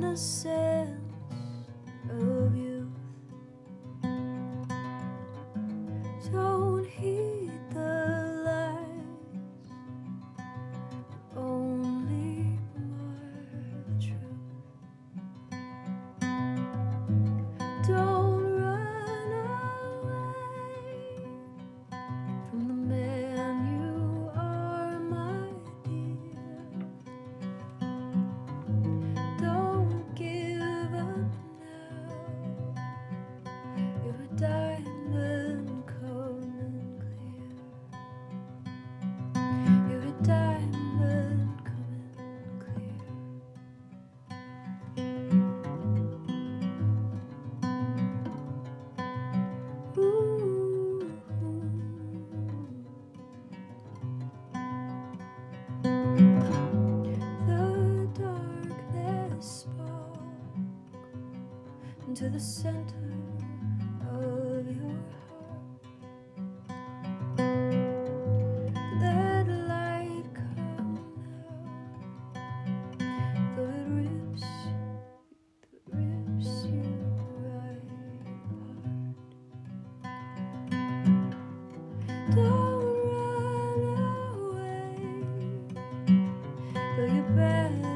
innocence of youth. Don't heed into the center of your heart. Let light come out, though it rips, it rips you right apart. Don't run away, though you're bad.